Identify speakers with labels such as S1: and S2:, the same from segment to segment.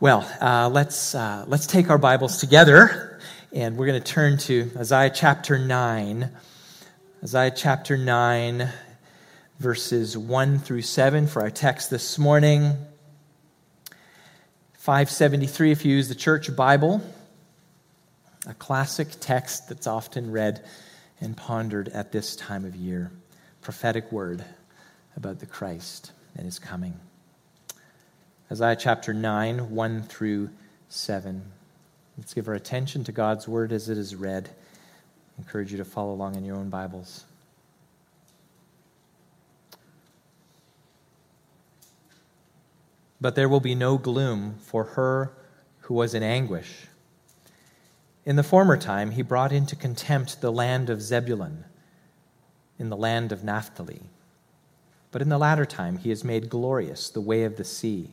S1: Well, uh, let's, uh, let's take our Bibles together and we're going to turn to Isaiah chapter 9. Isaiah chapter 9, verses 1 through 7 for our text this morning. 573 if you use the church Bible, a classic text that's often read and pondered at this time of year. Prophetic word about the Christ and his coming. Isaiah chapter 9, 1 through 7. Let's give our attention to God's word as it is read. I encourage you to follow along in your own Bibles. But there will be no gloom for her who was in anguish. In the former time, he brought into contempt the land of Zebulun, in the land of Naphtali. But in the latter time, he has made glorious the way of the sea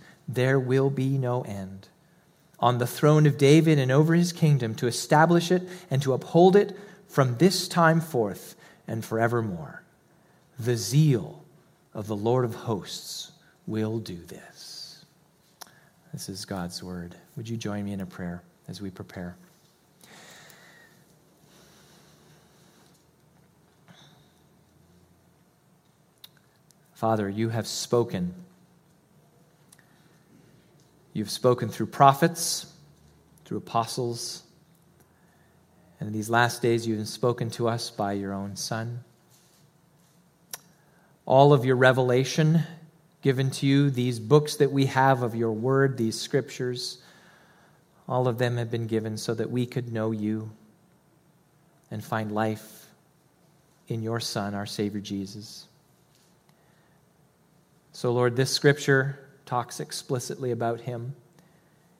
S1: there will be no end. On the throne of David and over his kingdom, to establish it and to uphold it from this time forth and forevermore. The zeal of the Lord of hosts will do this. This is God's word. Would you join me in a prayer as we prepare? Father, you have spoken You've spoken through prophets, through apostles, and in these last days, you've spoken to us by your own Son. All of your revelation given to you, these books that we have of your word, these scriptures, all of them have been given so that we could know you and find life in your Son, our Savior Jesus. So, Lord, this scripture talks explicitly about him.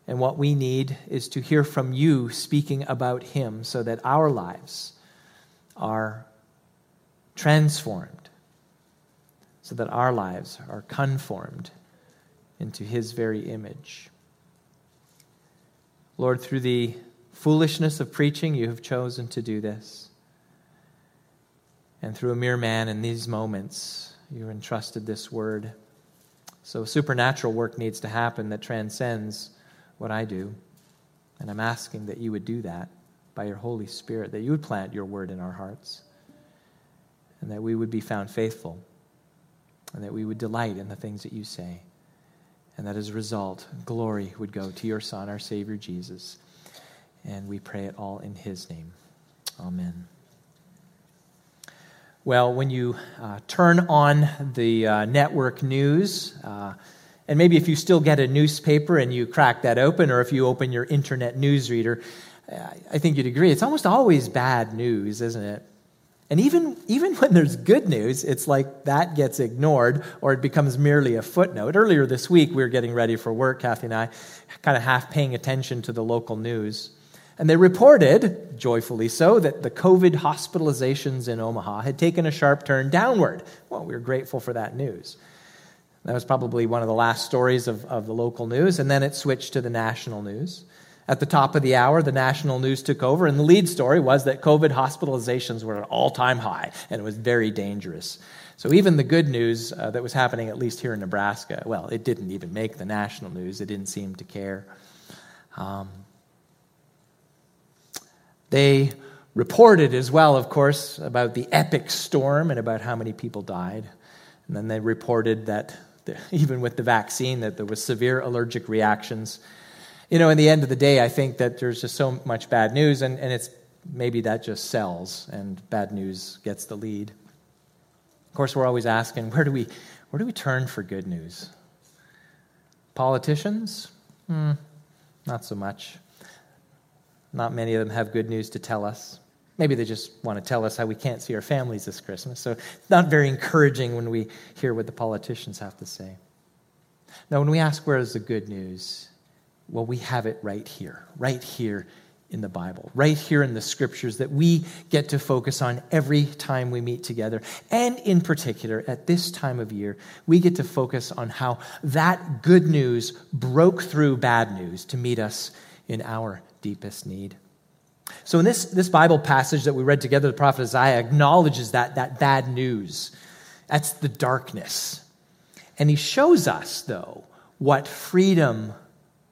S1: And what we need is to hear from you speaking about him so that our lives are transformed, so that our lives are conformed into his very image. Lord, through the foolishness of preaching, you have chosen to do this. And through a mere man in these moments, you entrusted this word. So, supernatural work needs to happen that transcends what I do. And I'm asking that you would do that by your Holy Spirit, that you would plant your word in our hearts, and that we would be found faithful, and that we would delight in the things that you say, and that as a result, glory would go to your Son, our Savior Jesus. And we pray it all in his name. Amen. Well, when you uh, turn on the uh, network news, uh, and maybe if you still get a newspaper and you crack that open, or if you open your internet news reader, I think you'd agree it's almost always bad news, isn't it? And even, even when there's good news, it's like that gets ignored or it becomes merely a footnote. Earlier this week, we were getting ready for work, Kathy and I, kind of half paying attention to the local news. And they reported, joyfully so, that the COVID hospitalizations in Omaha had taken a sharp turn downward. Well, we were grateful for that news. That was probably one of the last stories of, of the local news, and then it switched to the national news. At the top of the hour, the national news took over, and the lead story was that COVID hospitalizations were at an all time high, and it was very dangerous. So, even the good news uh, that was happening, at least here in Nebraska, well, it didn't even make the national news. It didn't seem to care. Um, they reported as well, of course, about the epic storm and about how many people died. And then they reported that even with the vaccine, that there was severe allergic reactions. You know, in the end of the day, I think that there's just so much bad news, and, and it's maybe that just sells, and bad news gets the lead. Of course, we're always asking, where do we, where do we turn for good news? Politicians? Hmm, not so much. Not many of them have good news to tell us. Maybe they just want to tell us how we can't see our families this Christmas. So not very encouraging when we hear what the politicians have to say. Now, when we ask where is the good news, well, we have it right here, right here in the Bible, right here in the scriptures that we get to focus on every time we meet together. And in particular, at this time of year, we get to focus on how that good news broke through bad news to meet us in our deepest need. So, in this, this Bible passage that we read together, the prophet Isaiah acknowledges that, that bad news. That's the darkness. And he shows us, though, what freedom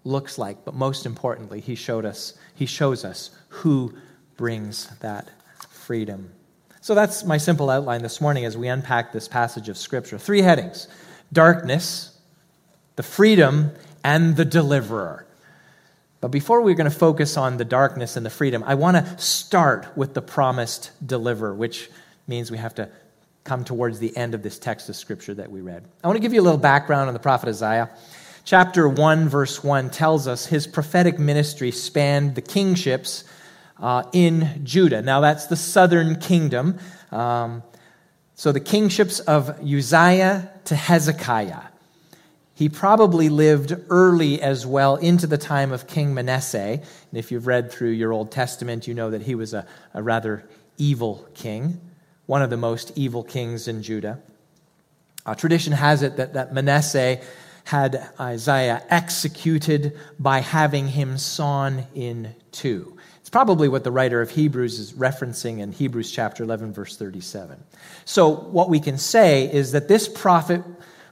S1: looks like. But most importantly, he, showed us, he shows us who brings that freedom. So that's my simple outline this morning as we unpack this passage of Scripture. Three headings darkness, the freedom, and the deliverer. But before we're going to focus on the darkness and the freedom, I want to start with the promised deliverer, which means we have to come towards the end of this text of scripture that we read. I want to give you a little background on the prophet Isaiah. Chapter 1, verse 1 tells us his prophetic ministry spanned the kingships uh, in Judah. Now, that's the southern kingdom. Um, so, the kingships of Uzziah to Hezekiah. He probably lived early as well into the time of King Manasseh. And if you've read through your Old Testament, you know that he was a, a rather evil king, one of the most evil kings in Judah. Uh, tradition has it that, that Manasseh had Isaiah executed by having him sawn in two. It's probably what the writer of Hebrews is referencing in Hebrews chapter 11, verse 37. So, what we can say is that this prophet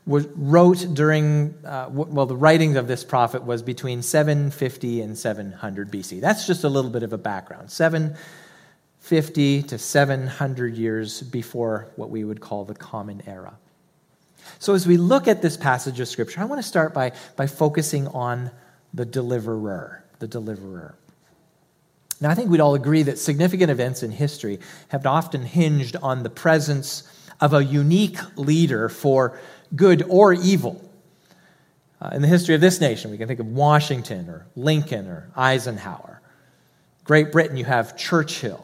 S1: was, wrote during, uh, well, the writing of this prophet was between 750 and 700 BC. That's just a little bit of a background. 750 to 700 years before what we would call the Common Era. So, as we look at this passage of Scripture, I want to start by, by focusing on the deliverer. The deliverer. Now, I think we'd all agree that significant events in history have often hinged on the presence of a unique leader for good or evil. Uh, in the history of this nation, we can think of Washington or Lincoln or Eisenhower. Great Britain, you have Churchill.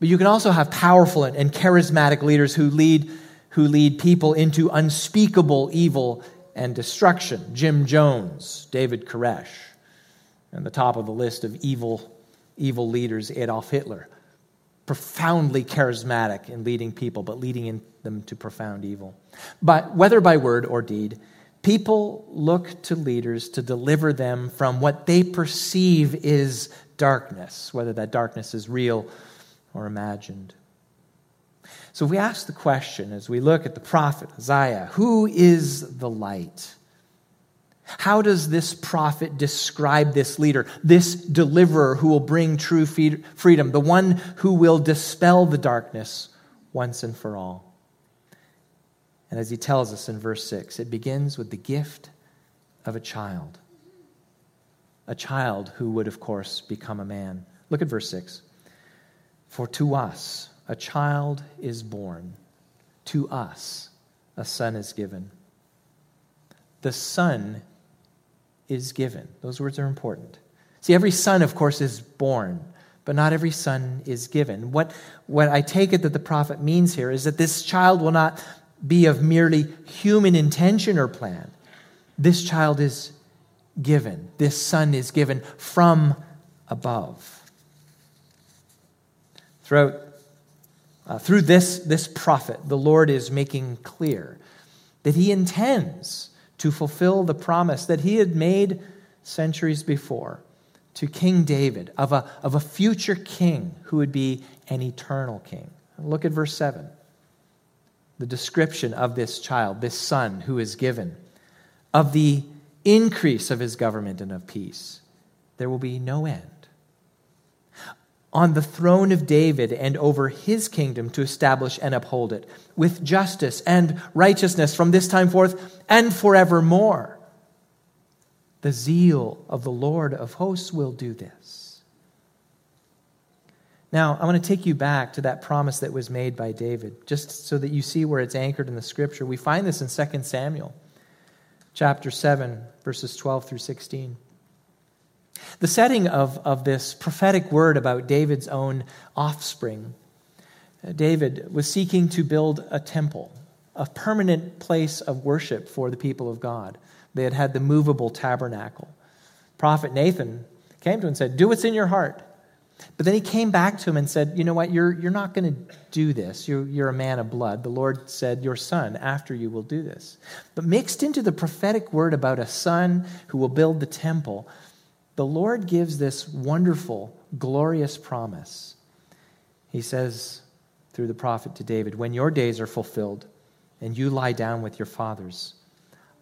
S1: But you can also have powerful and charismatic leaders who lead, who lead people into unspeakable evil and destruction. Jim Jones, David Koresh, and the top of the list of evil, evil leaders, Adolf Hitler. Profoundly charismatic in leading people, but leading them to profound evil. But whether by word or deed, people look to leaders to deliver them from what they perceive is darkness, whether that darkness is real or imagined. So if we ask the question as we look at the prophet Isaiah, who is the light? How does this prophet describe this leader, this deliverer who will bring true freedom, the one who will dispel the darkness once and for all? And as he tells us in verse 6, it begins with the gift of a child. A child who would, of course, become a man. Look at verse 6. For to us a child is born, to us a son is given. The son is given. Those words are important. See, every son, of course, is born, but not every son is given. What, what I take it that the prophet means here is that this child will not be of merely human intention or plan. This child is given, this son is given from above. Throughout, uh, through this, this prophet, the Lord is making clear that he intends to fulfill the promise that he had made centuries before to King David of a, of a future king who would be an eternal king. Look at verse 7 the description of this child, this son who is given, of the increase of his government and of peace. There will be no end. on the throne of David and over his kingdom to establish and uphold it with justice and righteousness from this time forth and forevermore. The zeal of the Lord of hosts will do this. Now, I want to take you back to that promise that was made by David, just so that you see where it's anchored in the scripture. We find this in 2 Samuel chapter 7, verses 12 through 16. The setting of, of this prophetic word about David's own offspring uh, David was seeking to build a temple, a permanent place of worship for the people of God. They had had the movable tabernacle. Prophet Nathan came to him and said, Do what's in your heart. But then he came back to him and said, You know what? You're, you're not going to do this. You're, you're a man of blood. The Lord said, Your son, after you, will do this. But mixed into the prophetic word about a son who will build the temple the Lord gives this wonderful, glorious promise. He says through the prophet to David, When your days are fulfilled and you lie down with your fathers,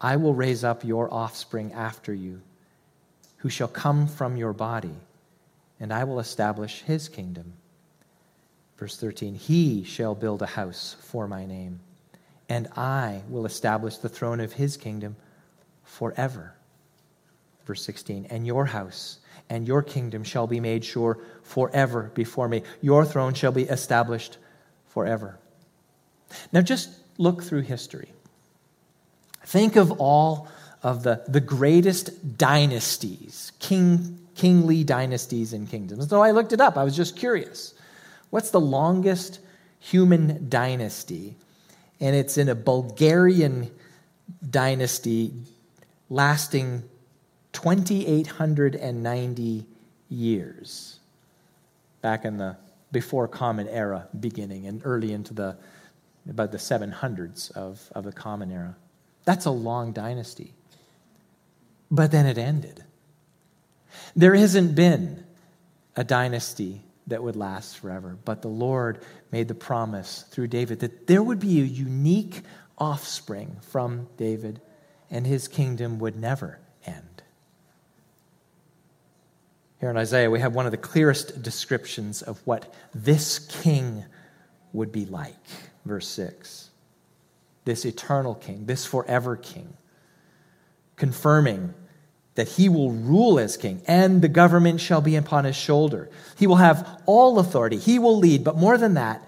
S1: I will raise up your offspring after you, who shall come from your body, and I will establish his kingdom. Verse 13 He shall build a house for my name, and I will establish the throne of his kingdom forever verse 16, and your house and your kingdom shall be made sure forever before me. Your throne shall be established forever. Now, just look through history. Think of all of the, the greatest dynasties, king, kingly dynasties and kingdoms. So I looked it up. I was just curious. What's the longest human dynasty? And it's in a Bulgarian dynasty lasting 2,890 years back in the before Common Era beginning and early into the about the 700s of, of the Common Era. That's a long dynasty. But then it ended. There hasn't been a dynasty that would last forever, but the Lord made the promise through David that there would be a unique offspring from David and his kingdom would never end. Here in Isaiah, we have one of the clearest descriptions of what this king would be like. Verse 6. This eternal king, this forever king, confirming that he will rule as king, and the government shall be upon his shoulder. He will have all authority. He will lead, but more than that,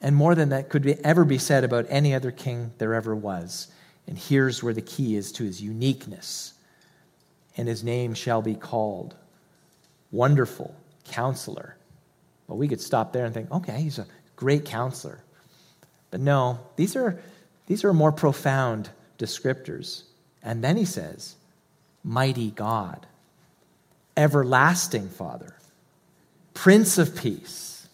S1: and more than that could be, ever be said about any other king there ever was. And here's where the key is to his uniqueness. And his name shall be called wonderful counselor. Well, we could stop there and think, okay, he's a great counselor. But no, these are, these are more profound descriptors. And then he says, mighty God, everlasting Father, Prince of Peace.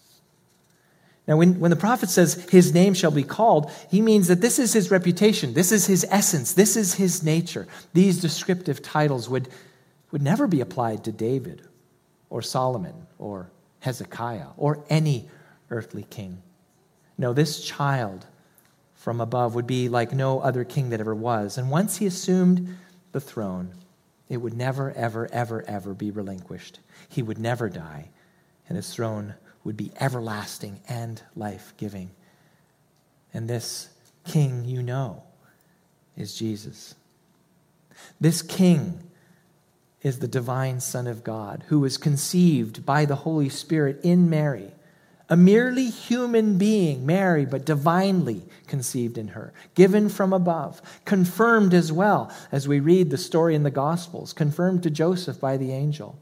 S1: Now, when, when the prophet says his name shall be called, he means that this is his reputation, this is his essence, this is his nature. These descriptive titles would, would never be applied to David or Solomon or Hezekiah or any earthly king. No, this child from above would be like no other king that ever was. And once he assumed the throne, it would never, ever, ever, ever be relinquished. He would never die, and his throne would be everlasting and life giving. And this king you know is Jesus. This king is the divine Son of God, who was conceived by the Holy Spirit in Mary, a merely human being, Mary, but divinely conceived in her, given from above, confirmed as well, as we read the story in the Gospels, confirmed to Joseph by the angel.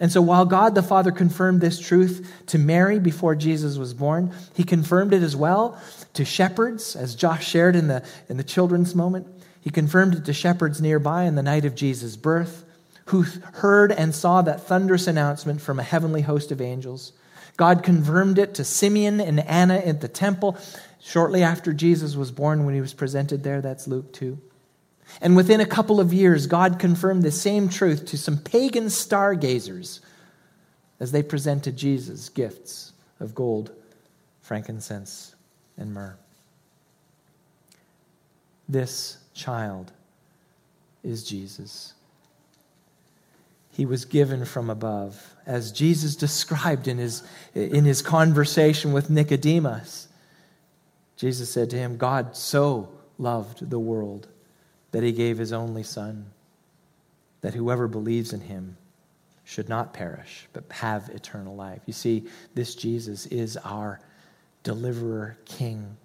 S1: And so, while God the Father confirmed this truth to Mary before Jesus was born, he confirmed it as well to shepherds, as Josh shared in the, in the children's moment. He confirmed it to shepherds nearby in the night of Jesus' birth who heard and saw that thunderous announcement from a heavenly host of angels. God confirmed it to Simeon and Anna at the temple shortly after Jesus was born when he was presented there. That's Luke 2. And within a couple of years, God confirmed the same truth to some pagan stargazers as they presented Jesus gifts of gold, frankincense, and myrrh. This child is Jesus. he was given from above, as Jesus described in his, in his conversation with Nicodemus. Jesus said to him, God so loved the world that he gave his only Son, that whoever believes in him should not perish, but have eternal life. You see, this Jesus is our deliverer king.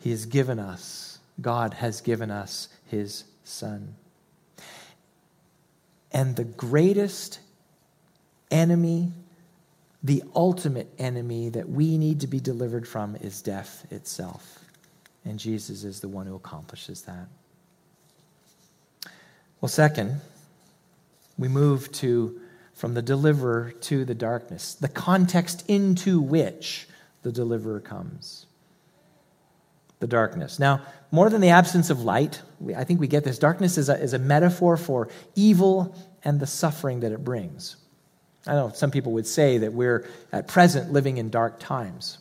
S1: He has given us, God has given us his Son. And the greatest enemy, the ultimate enemy that we need to be delivered from is death itself. And Jesus is the one who accomplishes that. Well, second, we move to from the deliverer to the darkness, the context into which the deliverer comes. The darkness. Now, more than the absence of light, I think we get this. Darkness is a, is a metaphor for evil and the suffering that it brings. I know some people would say that we're at present living in dark times.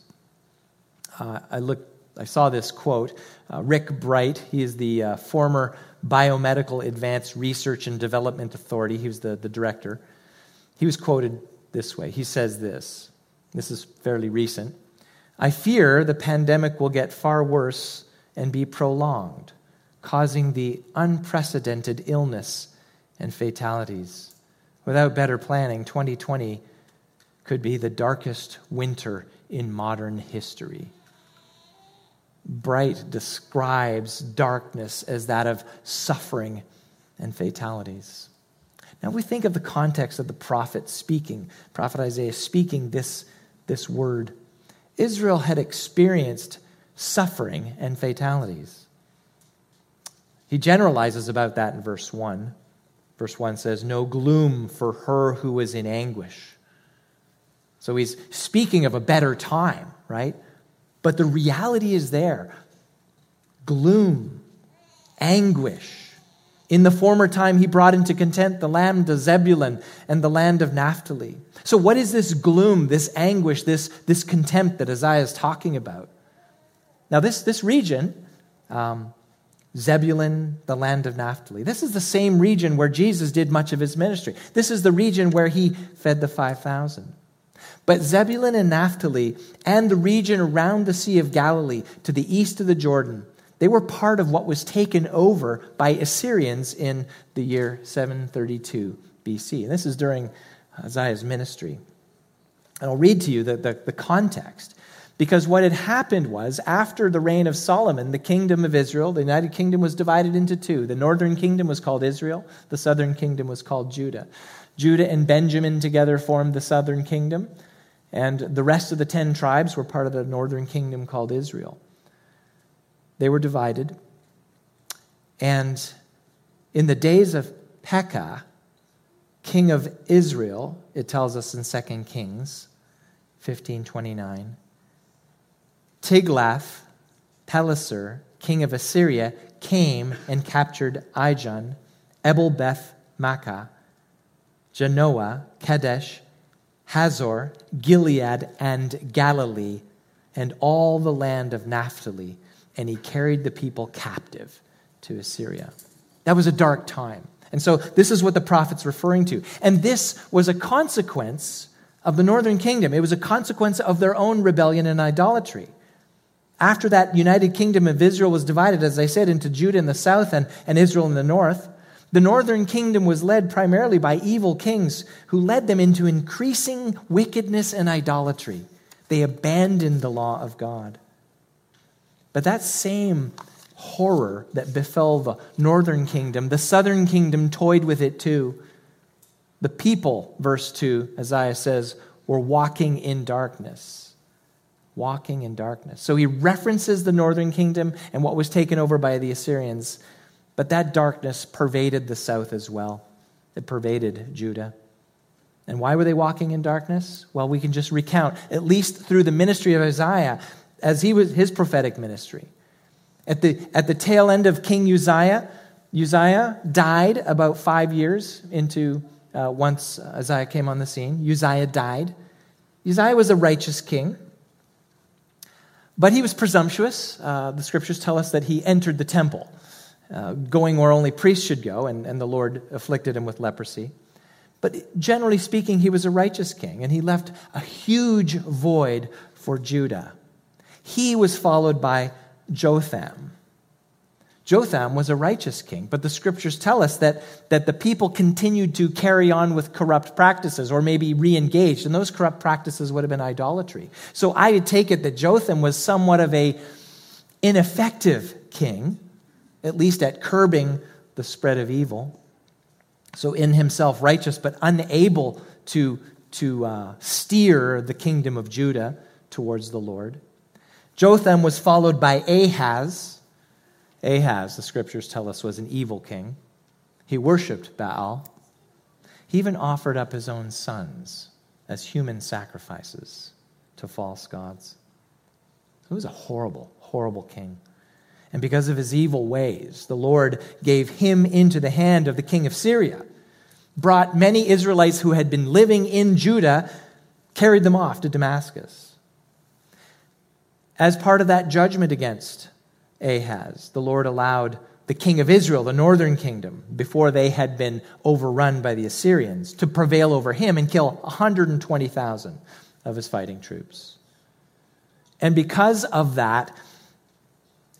S1: Uh, I looked I saw this quote. Uh, Rick Bright, he is the uh, former Biomedical Advanced Research and Development Authority, he was the, the director. He was quoted this way. He says this this is fairly recent. I fear the pandemic will get far worse and be prolonged, causing the unprecedented illness and fatalities. Without better planning, 2020 could be the darkest winter in modern history. Bright describes darkness as that of suffering and fatalities. Now we think of the context of the prophet speaking, Prophet Isaiah speaking this, this word. Israel had experienced suffering and fatalities. He generalizes about that in verse 1. Verse 1 says, No gloom for her who is in anguish. So he's speaking of a better time, right? But the reality is there gloom, anguish. In the former time, he brought into content the land of Zebulun and the land of Naphtali. So, what is this gloom, this anguish, this, this contempt that Isaiah is talking about? Now, this, this region, um, Zebulun, the land of Naphtali, this is the same region where Jesus did much of his ministry. This is the region where he fed the 5,000. But Zebulun and Naphtali and the region around the Sea of Galilee to the east of the Jordan, they were part of what was taken over by Assyrians in the year 732 BC. And this is during Isaiah's ministry. And I'll read to you the, the, the context. Because what had happened was, after the reign of Solomon, the kingdom of Israel, the United Kingdom was divided into two. The northern kingdom was called Israel, the southern kingdom was called Judah. Judah and Benjamin together formed the southern kingdom. And the rest of the ten tribes were part of the northern kingdom called Israel. They were divided. And in the days of Pekah, king of Israel, it tells us in 2 Kings 15:29, Tiglath Pileser, king of Assyria, came and captured Ijon, Ebel Beth Makkah, Janoah, Kadesh, Hazor, Gilead, and Galilee, and all the land of Naphtali, and he carried the people captive to Assyria. That was a dark time. And so this is what the prophet's referring to. And this was a consequence of the northern kingdom. It was a consequence of their own rebellion and idolatry. After that united kingdom of Israel was divided, as I said, into Judah in the south and, and Israel in the north, the northern kingdom was led primarily by evil kings who led them into increasing wickedness and idolatry. They abandoned the law of God. But that same horror that befell the northern kingdom, the southern kingdom toyed with it too. The people, verse 2, Isaiah says, were walking in darkness. Walking in darkness. So he references the northern kingdom and what was taken over by the Assyrians but that darkness pervaded the south as well. It pervaded Judah. And why were they walking in darkness? Well, we can just recount, at least through the ministry of Isaiah, as he was his prophetic ministry. At the, at the tail end of King Uzziah, Uzziah died about five years into uh, once Uzziah came on the scene. Uzziah died. Uzziah was a righteous king, but he was presumptuous. Uh, the scriptures tell us that he entered the temple uh, going where only priests should go, and, and the Lord afflicted him with leprosy. But generally speaking, he was a righteous king, and he left a huge void for Judah. He was followed by Jotham. Jotham was a righteous king, but the scriptures tell us that, that the people continued to carry on with corrupt practices or maybe re engaged, and those corrupt practices would have been idolatry. So I take it that Jotham was somewhat of a ineffective king, at least at curbing the spread of evil. So in himself righteous, but unable to, to uh, steer the kingdom of Judah towards the Lord. Jotham was followed by Ahaz Ahaz, the scriptures tell us, was an evil king. He worshiped Baal. He even offered up his own sons as human sacrifices to false gods. He was a horrible, horrible king. And because of his evil ways, the Lord gave him into the hand of the king of Syria, brought many Israelites who had been living in Judah, carried them off to Damascus. As part of that judgment against Ahaz. The Lord allowed the king of Israel, the northern kingdom, before they had been overrun by the Assyrians, to prevail over him and kill 120,000 of his fighting troops. And because of that,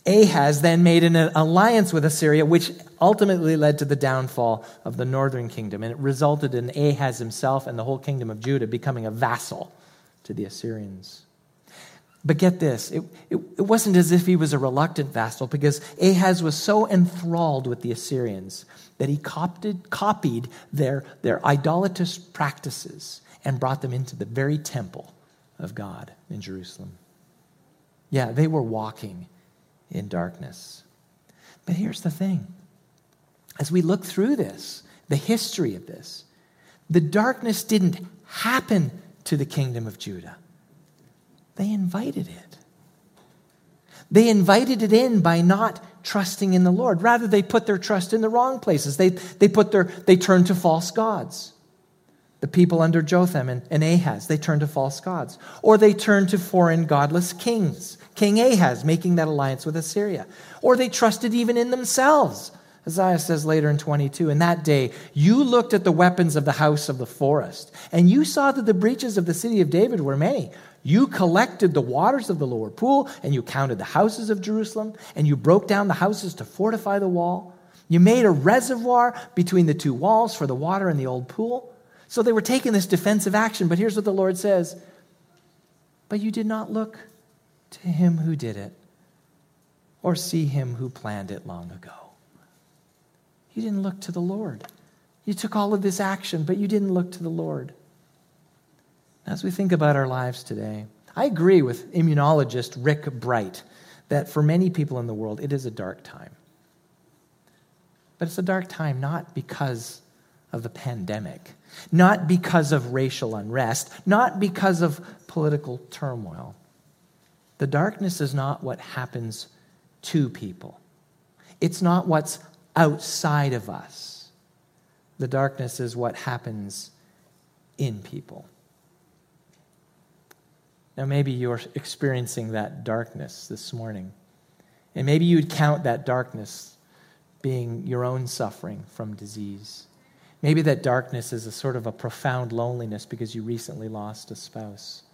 S1: Ahaz then made an alliance with Assyria, which ultimately led to the downfall of the northern kingdom. And it resulted in Ahaz himself and the whole kingdom of Judah becoming a vassal to the Assyrians. But get this it, it, it, wasn't as if he was a reluctant vassal because Ahaz was so enthralled with the Assyrians that he copied, copied their, their idolatrous practices and brought them into the very temple of God in Jerusalem. Yeah, they were walking in darkness. But here's the thing as we look through this, the history of this, the darkness didn't happen to the kingdom of Judah. They invited it. They invited it in by not trusting in the Lord. Rather, they put their trust in the wrong places. They, they, put their, they turned to false gods. The people under Jotham and, and Ahaz, they turned to false gods. Or they turned to foreign godless kings. King Ahaz making that alliance with Assyria. Or they trusted even in themselves. Isaiah says later in 22, In that day you looked at the weapons of the house of the forest, and you saw that the breaches of the city of David were many. You collected the waters of the lower pool, and you counted the houses of Jerusalem, and you broke down the houses to fortify the wall. You made a reservoir between the two walls for the water in the old pool. So they were taking this defensive action, but here's what the Lord says But you did not look to him who did it, or see him who planned it long ago. You didn't look to the Lord. You took all of this action, but you didn't look to the Lord. As we think about our lives today, I agree with immunologist Rick Bright that for many people in the world, it is a dark time. But it's a dark time not because of the pandemic, not because of racial unrest, not because of political turmoil. The darkness is not what happens to people, it's not what's outside of us. The darkness is what happens in people. Now, maybe you're experiencing that darkness this morning. And maybe you'd count that darkness being your own suffering from disease. Maybe that darkness is a sort of a profound loneliness because you recently lost a spouse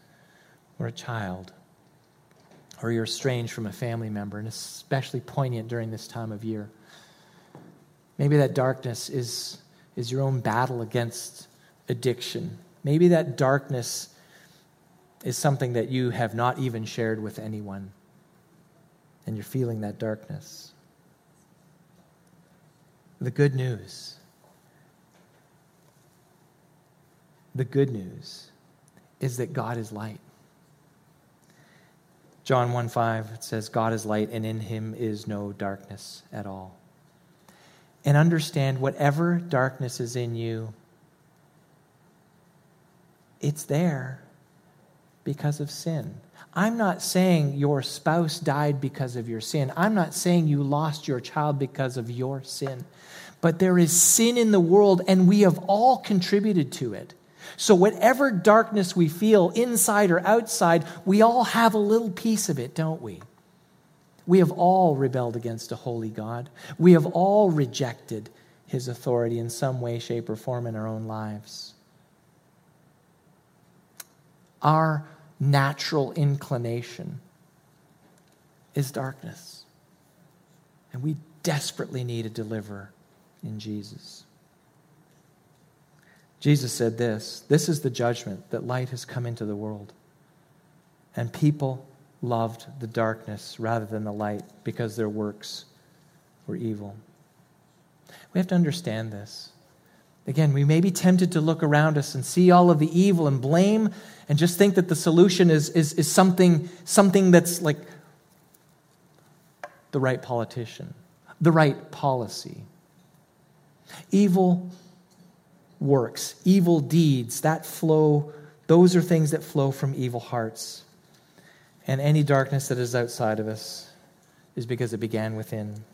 S1: or a child, or you're estranged from a family member, and especially poignant during this time of year. Maybe that darkness is, is your own battle against addiction. Maybe that darkness is something that you have not even shared with anyone, and you're feeling that darkness. The good news, the good news is that God is light. John 1 5 says, God is light, and in him is no darkness at all. And understand whatever darkness is in you, it's there because of sin. I'm not saying your spouse died because of your sin. I'm not saying you lost your child because of your sin. But there is sin in the world, and we have all contributed to it. So, whatever darkness we feel, inside or outside, we all have a little piece of it, don't we? We have all rebelled against a holy God. We have all rejected his authority in some way, shape, or form in our own lives. Our natural inclination is darkness. And we desperately need a deliverer in Jesus. Jesus said this This is the judgment that light has come into the world. And people loved the darkness rather than the light because their works were evil. We have to understand this. Again, we may be tempted to look around us and see all of the evil and blame and just think that the solution is, is, is something, something that's like the right politician, the right policy. Evil works, evil deeds, that flow, those are things that flow from evil hearts. And any darkness that is outside of us is because it began within.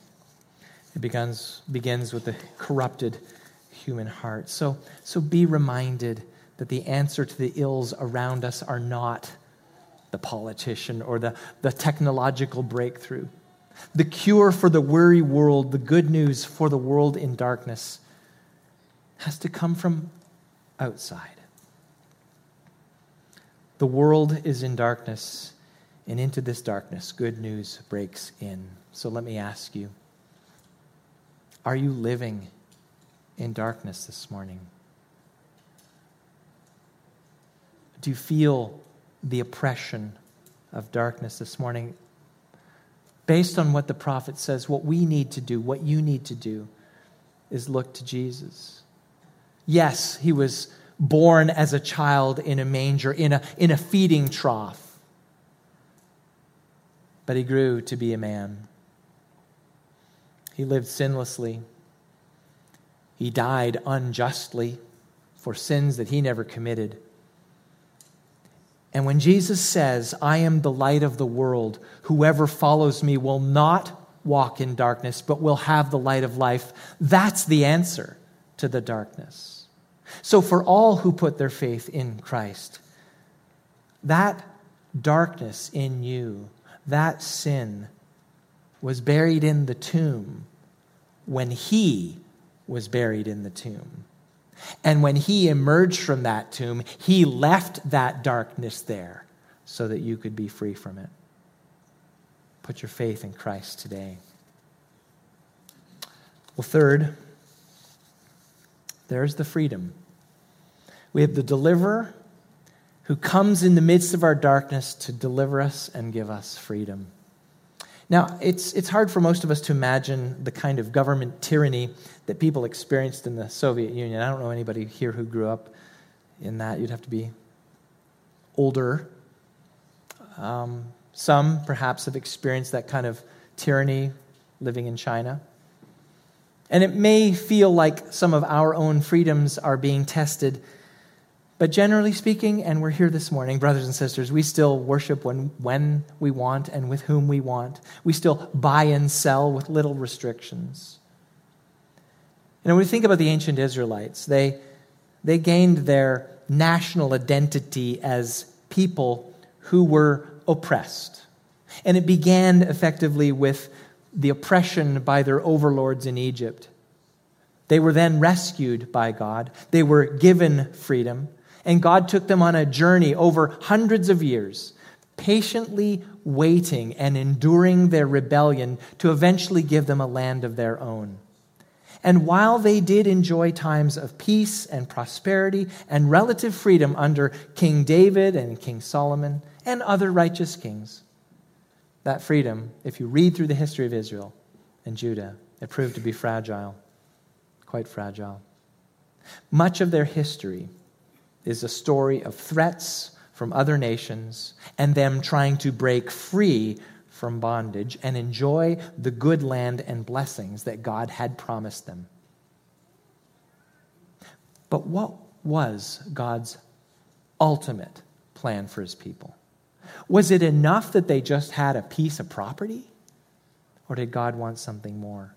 S1: It begins, begins with the corrupted human heart. So, so be reminded that the answer to the ills around us are not the politician or the, the technological breakthrough. The cure for the weary world, the good news for the world in darkness, has to come from outside. The world is in darkness, and into this darkness, good news breaks in. So let me ask you are you living in darkness this morning? Do you feel the oppression of darkness this morning? Based on what the prophet says, what we need to do, what you need to do, is look to Jesus. Yes, he was born as a child in a manger, in a, in a feeding trough, but he grew to be a man. He lived sinlessly. He died unjustly for sins that he never committed. And when Jesus says, I am the light of the world, whoever follows me will not walk in darkness, but will have the light of life, that's the answer to the darkness. So, for all who put their faith in Christ, that darkness in you, that sin, was buried in the tomb when he was buried in the tomb. And when he emerged from that tomb, he left that darkness there so that you could be free from it. Put your faith in Christ today. Well, third, there's the freedom. We have the deliverer who comes in the midst of our darkness to deliver us and give us freedom. Now, it's, it's hard for most of us to imagine the kind of government tyranny that people experienced in the Soviet Union. I don't know anybody here who grew up in that. You'd have to be older. Um, some perhaps have experienced that kind of tyranny living in China. And it may feel like some of our own freedoms are being tested but generally speaking, and we're here this morning, brothers and sisters, we still worship when, when we want and with whom we want. We still buy and sell with little restrictions. And when we think about the ancient Israelites, they, they gained their national identity as people who were oppressed. And it began effectively with the oppression by their overlords in Egypt. They were then rescued by God, they were given freedom. And God took them on a journey over hundreds of years, patiently waiting and enduring their rebellion to eventually give them a land of their own. And while they did enjoy times of peace and prosperity and relative freedom under King David and King Solomon and other righteous kings, that freedom, if you read through the history of Israel and Judah, it proved to be fragile, quite fragile. Much of their history is a story of threats from other nations and them trying to break free from bondage and enjoy the good land and blessings that God had promised them. But what was God's ultimate plan for his people? Was it enough that they just had a piece of property? Or did God want something more?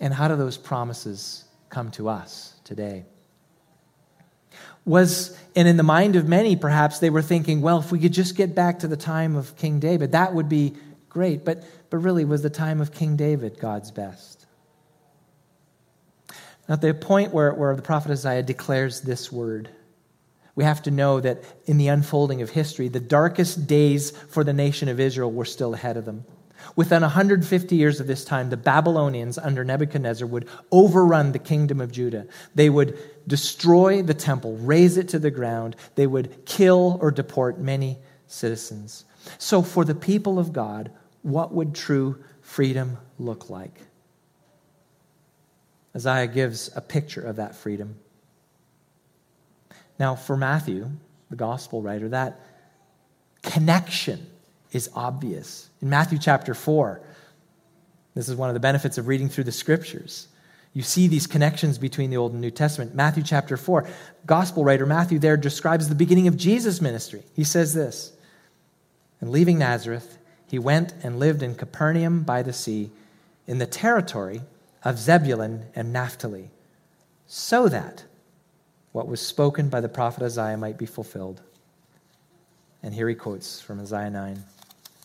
S1: And how do those promises come to us today? Was, and in the mind of many, perhaps they were thinking, well, if we could just get back to the time of King David, that would be great, but, but really, was the time of King David God's best? At the point where, where the prophet Isaiah declares this word, we have to know that in the unfolding of history, the darkest days for the nation of Israel were still ahead of them. Within 150 years of this time, the Babylonians under Nebuchadnezzar would overrun the kingdom of Judah. They would destroy the temple, raze it to the ground. They would kill or deport many citizens. So, for the people of God, what would true freedom look like? Isaiah gives a picture of that freedom. Now, for Matthew, the gospel writer, that connection is obvious. In Matthew chapter 4, this is one of the benefits of reading through the scriptures. You see these connections between the Old and New Testament. Matthew chapter 4, gospel writer Matthew there describes the beginning of Jesus' ministry. He says this And leaving Nazareth, he went and lived in Capernaum by the sea, in the territory of Zebulun and Naphtali, so that what was spoken by the prophet Isaiah might be fulfilled. And here he quotes from Isaiah 9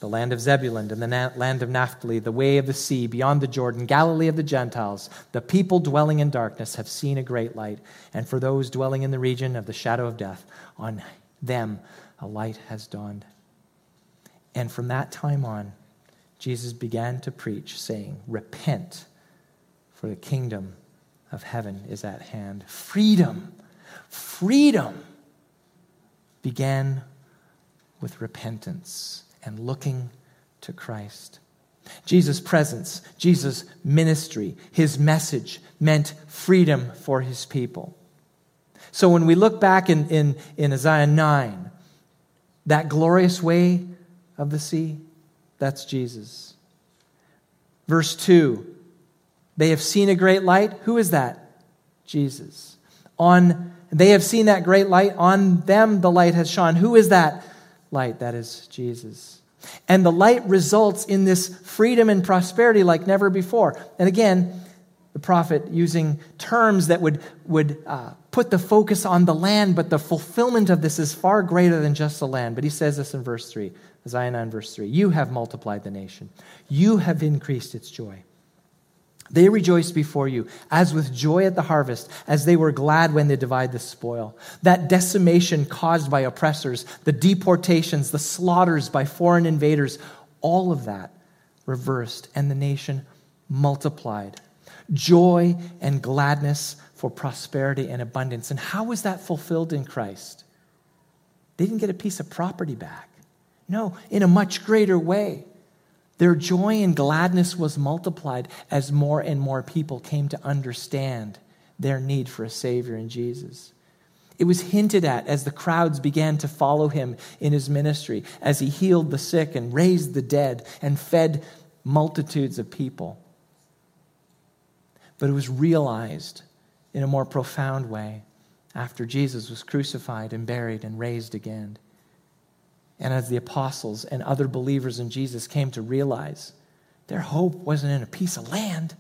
S1: the land of Zebulun and the na- land of Naphtali, the way of the sea, beyond the Jordan, Galilee of the Gentiles. The people dwelling in darkness have seen a great light, and for those dwelling in the region of the shadow of death, on them a light has dawned. And from that time on, Jesus began to preach, saying, Repent, for the kingdom of heaven is at hand. Freedom, freedom began with repentance and looking to Christ. Jesus' presence, Jesus' ministry, his message meant freedom for his people. So when we look back in, in, in Isaiah 9, that glorious way of the sea, that's Jesus. Verse 2, they have seen a great light. Who is that? Jesus. On they have seen that great light. On them the light has shone. Who is that? Light, that is Jesus. And the light results in this freedom and prosperity like never before. And again, the prophet using terms that would, would uh, put the focus on the land, but the fulfillment of this is far greater than just the land. But he says this in verse 3, Isaiah 9, verse 3 You have multiplied the nation, you have increased its joy. They rejoice before you, as with joy at the harvest, as they were glad when they divide the spoil. That decimation caused by oppressors, the deportations, the slaughters by foreign invaders, all of that reversed, and the nation multiplied. Joy and gladness for prosperity and abundance. And how was that fulfilled in Christ? They didn't get a piece of property back. No, in a much greater way. Their joy and gladness was multiplied as more and more people came to understand their need for a Savior in Jesus. It was hinted at as the crowds began to follow him in his ministry, as he healed the sick and raised the dead and fed multitudes of people. But it was realized in a more profound way after Jesus was crucified and buried and raised again and as the apostles and other believers in Jesus came to realize, their hope wasn't in a piece of land.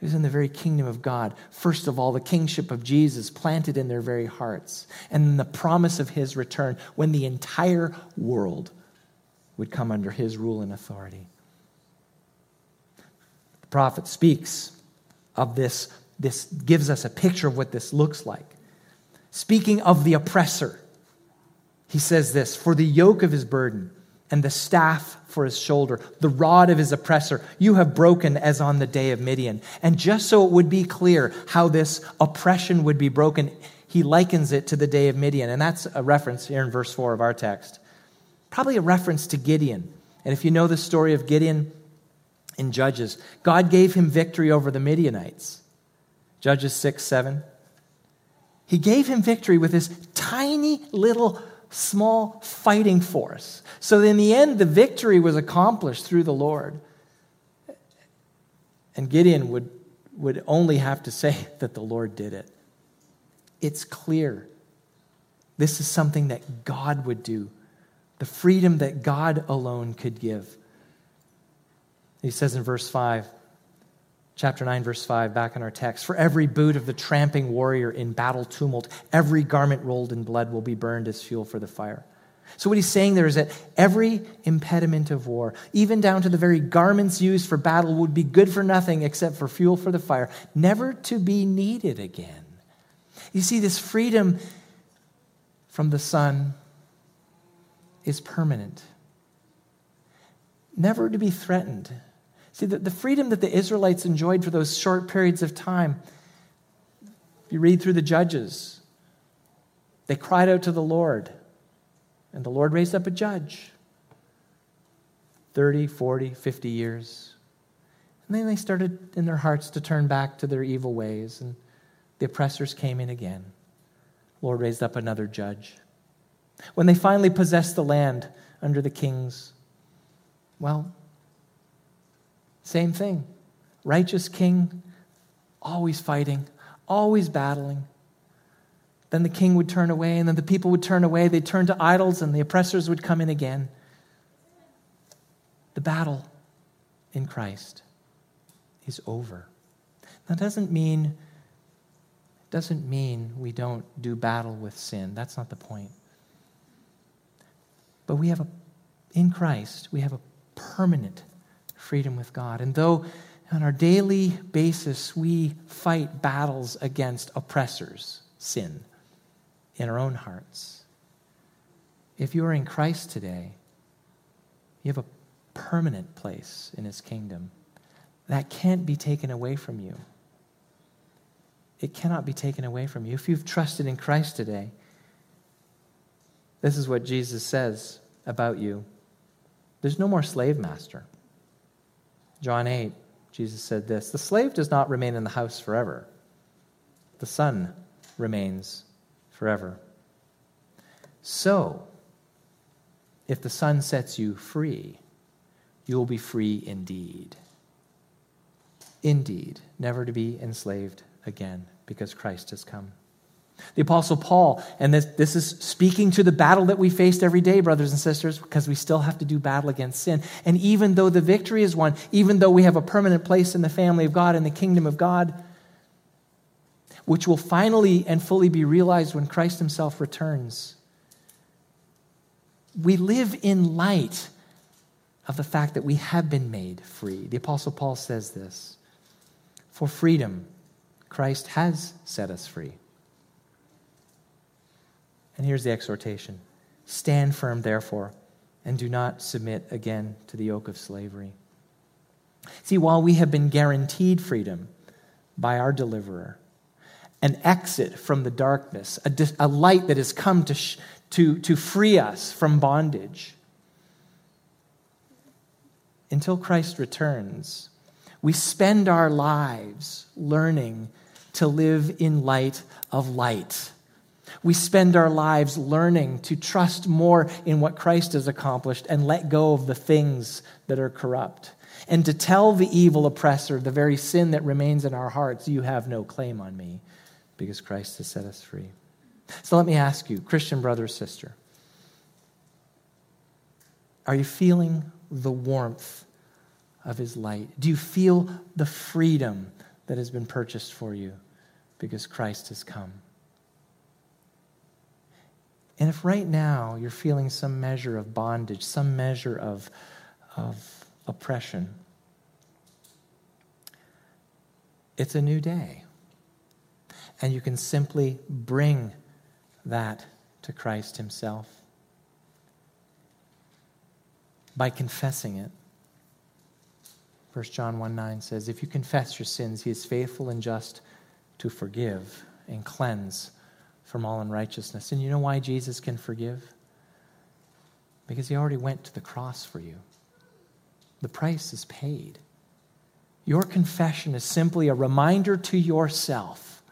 S1: It was in the very kingdom of God. First of all, the kingship of Jesus planted in their very hearts, and then the promise of his return when the entire world would come under his rule and authority. The prophet speaks of this, this gives us a picture of what this looks like. Speaking of the oppressor, he says this For the yoke of his burden and the staff for his shoulder, the rod of his oppressor, you have broken as on the day of Midian. And just so it would be clear how this oppression would be broken, he likens it to the day of Midian. And that's a reference here in verse 4 of our text. Probably a reference to Gideon. And if you know the story of Gideon in Judges, God gave him victory over the Midianites. Judges 6 7. He gave him victory with his tiny little small fighting force. So in the end, the victory was accomplished through the Lord. And Gideon would, would only have to say that the Lord did it. It's clear. This is something that God would do, the freedom that God alone could give. He says in verse 5, Chapter 9, verse 5, back in our text. For every boot of the tramping warrior in battle tumult, every garment rolled in blood will be burned as fuel for the fire. So, what he's saying there is that every impediment of war, even down to the very garments used for battle, would be good for nothing except for fuel for the fire, never to be needed again. You see, this freedom from the sun is permanent, never to be threatened. See, the, the freedom that the Israelites enjoyed for those short periods of time, if you read through the Judges, they cried out to the Lord, and the Lord raised up a judge 30, 40, 50 years. And then they started in their hearts to turn back to their evil ways, and the oppressors came in again. Lord raised up another judge. When they finally possessed the land under the kings, well, same thing. Righteous king, always fighting, always battling. Then the king would turn away, and then the people would turn away. They'd turn to idols, and the oppressors would come in again. The battle in Christ is over. That doesn't mean doesn't mean we don't do battle with sin. That's not the point. But we have a, in Christ, we have a permanent freedom with God. And though on our daily basis we fight battles against oppressors, sin, in our own hearts, if you are in Christ today, you have a permanent place in His kingdom. That can't be taken away from you. It cannot be taken away from you. If you've trusted in Christ today, this is what Jesus says about you there's no more slave master. John 8, Jesus said this The slave does not remain in the house forever, the son remains forever. So, if the son sets you free, you will be free indeed. Indeed, never to be enslaved again because Christ has come. The Apostle Paul, and this, this is speaking to the battle that we faced every day, brothers and sisters, because we still have to do battle against sin. And even though the victory is won, even though we have a permanent place in the family of God, in the kingdom of God, which will finally and fully be realized when Christ himself returns, we live in light of the fact that we have been made free. The Apostle Paul says this For freedom, Christ has set us free. And here's the exhortation Stand firm, therefore, and do not submit again to the yoke of slavery. See, while we have been guaranteed freedom by our deliverer, an exit from the darkness, a, a light that has come to, sh- to, to free us from bondage, until Christ returns, we spend our lives learning to live in light of light we spend our lives learning to trust more in what Christ has accomplished and let go of the things that are corrupt. And to tell the evil oppressor, the very sin that remains in our hearts, you have no claim on me because Christ has set us free. So let me ask you, Christian brother, sister, are you feeling the warmth of his light? Do you feel the freedom that has been purchased for you because Christ has come? And if right now you're feeling some measure of bondage, some measure of, of oppression, it's a new day. And you can simply bring that to Christ Himself by confessing it. 1 John 1 9 says, If you confess your sins, He is faithful and just to forgive and cleanse from all unrighteousness. And you know why Jesus can forgive? Because he already went to the cross for you. The price is paid. Your confession is simply a reminder to yourself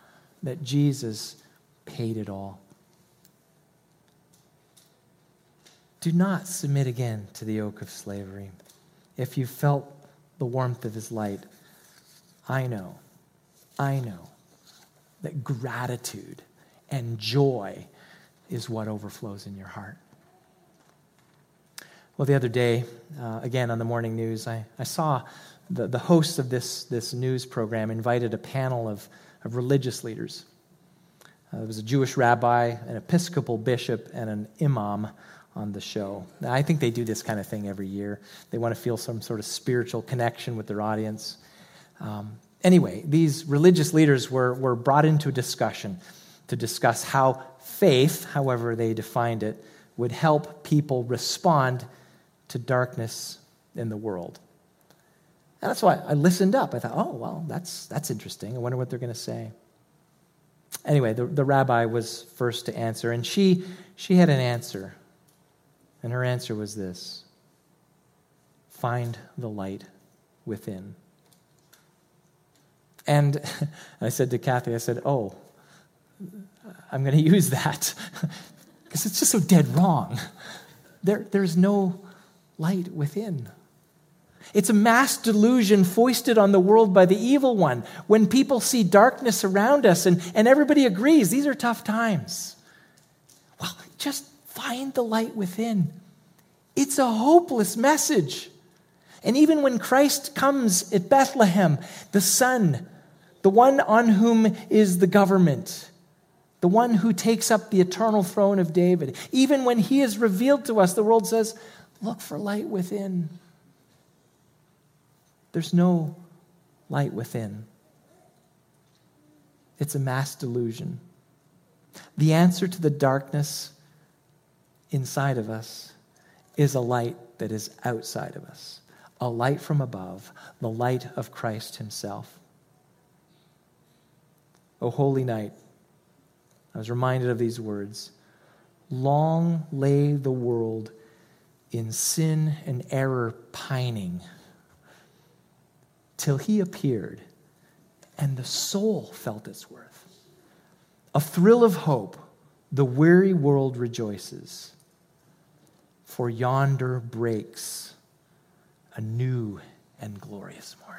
S1: that Jesus paid it all. Do not submit again to the yoke of slavery. If you felt the warmth of his light, I know, I know that gratitude and joy is what overflows in your heart. Well, the other day, uh, again on the morning news, I, I saw the, the host of this, this news program invited a panel of, of religious leaders. Uh, there was a Jewish rabbi, an Episcopal bishop, and an imam, on the show. Now, I think they do this kind of thing every year. They want to feel some sort of spiritual connection with their audience. Um, anyway, these religious leaders were, were brought into a discussion to discuss how faith, however they defined it, would help people respond to darkness in the world. And that's why I listened up. I thought, oh, well, that's, that's interesting. I wonder what they're going to say. Anyway, the, the rabbi was first to answer, and she, she had an answer. And her answer was this find the light within. And I said to Kathy, I said, oh, I'm going to use that because it's just so dead wrong. There, there's no light within. It's a mass delusion foisted on the world by the evil one. When people see darkness around us and, and everybody agrees these are tough times, well, just find the light within. It's a hopeless message. And even when Christ comes at Bethlehem, the Son, the one on whom is the government, the one who takes up the eternal throne of David, even when he is revealed to us, the world says, Look for light within. There's no light within. It's a mass delusion. The answer to the darkness inside of us is a light that is outside of us, a light from above, the light of Christ Himself. O holy night, I was reminded of these words. Long lay the world in sin and error pining till he appeared and the soul felt its worth. A thrill of hope, the weary world rejoices, for yonder breaks a new and glorious morn.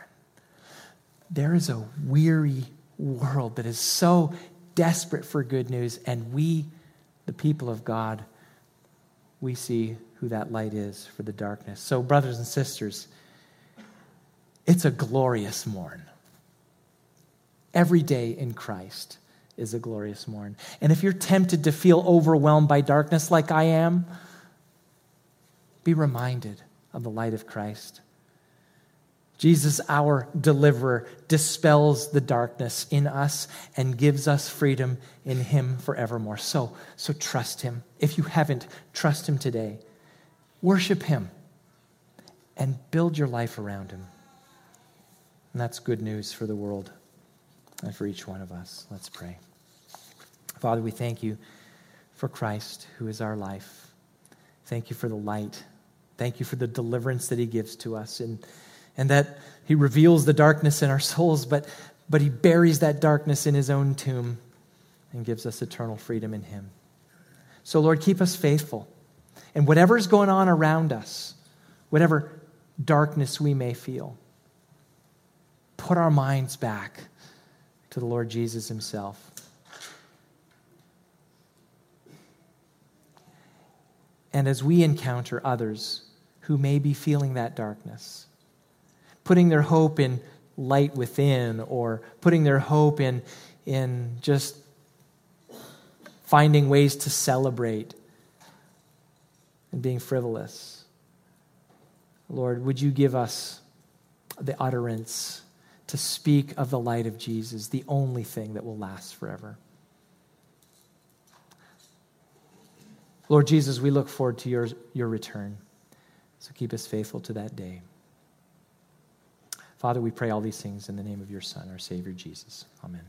S1: There is a weary world that is so desperate for good news, and we, the people of God, we see who that light is for the darkness. So, brothers and sisters, it's a glorious morn. Every day in Christ is a glorious morn. And if you're tempted to feel overwhelmed by darkness like I am, be reminded of the light of Christ. Jesus, our deliverer, dispels the darkness in us and gives us freedom in him forevermore. So, so trust him. If you haven't, trust him today. Worship him and build your life around him. And that's good news for the world and for each one of us. Let's pray. Father, we thank you for Christ, who is our life. Thank you for the light. Thank you for the deliverance that he gives to us and, and that he reveals the darkness in our souls, but, but he buries that darkness in his own tomb and gives us eternal freedom in him. So, Lord, keep us faithful. And whatever is going on around us, whatever darkness we may feel, put our minds back to the Lord Jesus himself. And as we encounter others who may be feeling that darkness, putting their hope in light within or putting their hope in, in just finding ways to celebrate and being frivolous. Lord, would you give us the utterance to speak of the light of Jesus, the only thing that will last forever. Lord Jesus, we look forward to your, your return. So keep us faithful to that day. Father, we pray all these things in the name of your Son, our Savior Jesus. Amen.